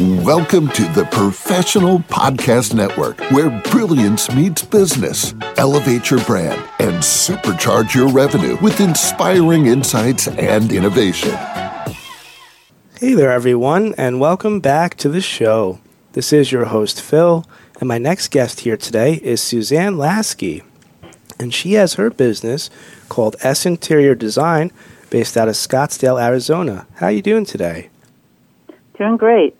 Welcome to the Professional Podcast Network, where brilliance meets business. Elevate your brand and supercharge your revenue with inspiring insights and innovation. Hey there, everyone, and welcome back to the show. This is your host, Phil, and my next guest here today is Suzanne Lasky. And she has her business called S Interior Design based out of Scottsdale, Arizona. How are you doing today? Doing great.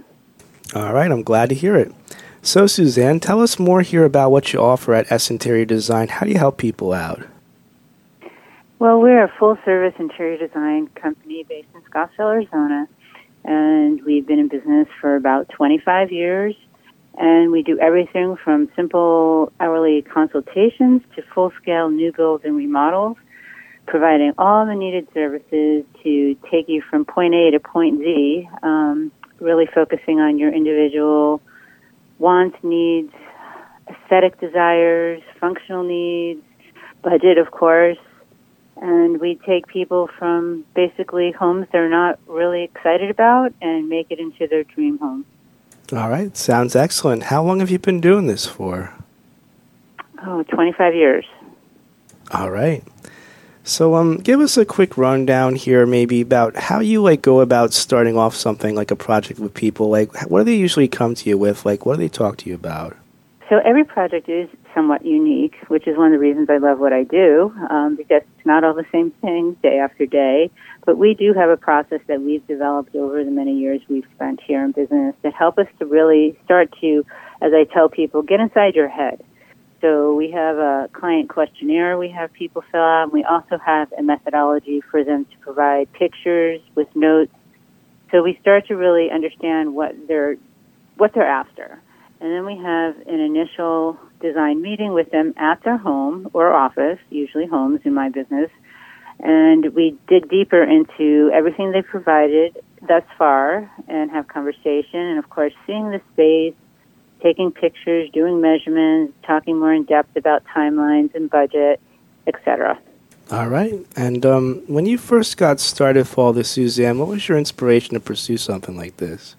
All right, I'm glad to hear it. So, Suzanne, tell us more here about what you offer at S Interior Design. How do you help people out? Well, we're a full service interior design company based in Scottsdale, Arizona, and we've been in business for about 25 years. And we do everything from simple hourly consultations to full scale new builds and remodels, providing all the needed services to take you from point A to point Z. Um, really focusing on your individual wants, needs, aesthetic desires, functional needs, budget, of course. And we take people from basically homes they're not really excited about and make it into their dream home. All right, sounds excellent. How long have you been doing this for? Oh, 25 years. All right. So, um, give us a quick rundown here, maybe about how you like go about starting off something like a project with people. Like, what do they usually come to you with? Like, what do they talk to you about? So every project is somewhat unique, which is one of the reasons I love what I do, um, because it's not all the same thing day after day. But we do have a process that we've developed over the many years we've spent here in business that help us to really start to, as I tell people, get inside your head so we have a client questionnaire we have people fill out. And we also have a methodology for them to provide pictures with notes. So we start to really understand what they're what they're after. And then we have an initial design meeting with them at their home or office, usually homes in my business. And we dig deeper into everything they've provided thus far and have conversation and of course seeing the space taking pictures, doing measurements, talking more in depth about timelines and budget, etc. All right. And um, when you first got started for all this, Suzanne, what was your inspiration to pursue something like this?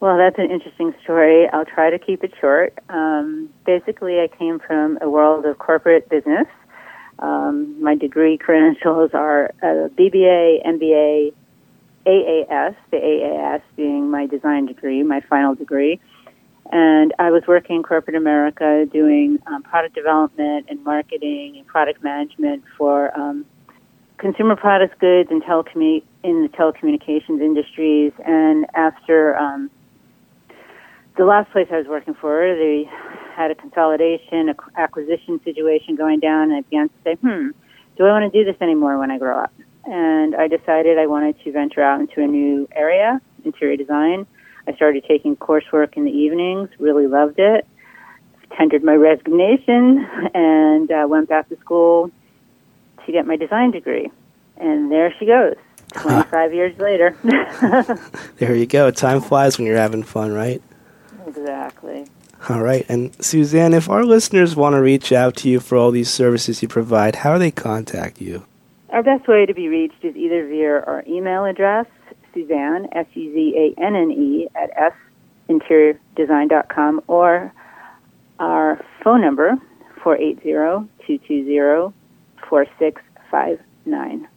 Well, that's an interesting story. I'll try to keep it short. Um, basically, I came from a world of corporate business. Um, my degree credentials are a BBA, MBA, AAS, the AAS being my design degree, my final degree. And I was working in corporate America doing um, product development and marketing and product management for um, consumer products, goods, and telecommu- in the telecommunications industries. And after um, the last place I was working for, they had a consolidation, a acquisition situation going down, and I began to say, hmm, do I want to do this anymore when I grow up? And I decided I wanted to venture out into a new area, interior design I started taking coursework in the evenings, really loved it, tendered my resignation, and uh, went back to school to get my design degree. And there she goes, 25 years later. there you go. Time flies when you're having fun, right? Exactly. All right. And Suzanne, if our listeners want to reach out to you for all these services you provide, how do they contact you? Our best way to be reached is either via our email address, Suzanne, S U Z A N N E, at sinteriordesign.com or our phone number, 480 220 4659.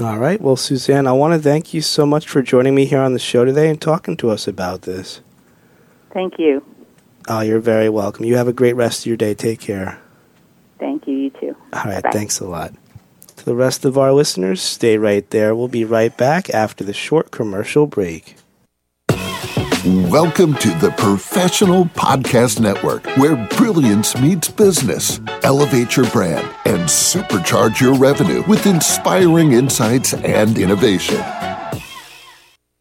All right. Well, Suzanne, I want to thank you so much for joining me here on the show today and talking to us about this. Thank you. Oh, you're very welcome. You have a great rest of your day. Take care. Thank you. You too. All right. Bye. Thanks a lot. To the rest of our listeners, stay right there. We'll be right back after the short commercial break. Welcome to the Professional Podcast Network, where brilliance meets business. Elevate your brand and supercharge your revenue with inspiring insights and innovation.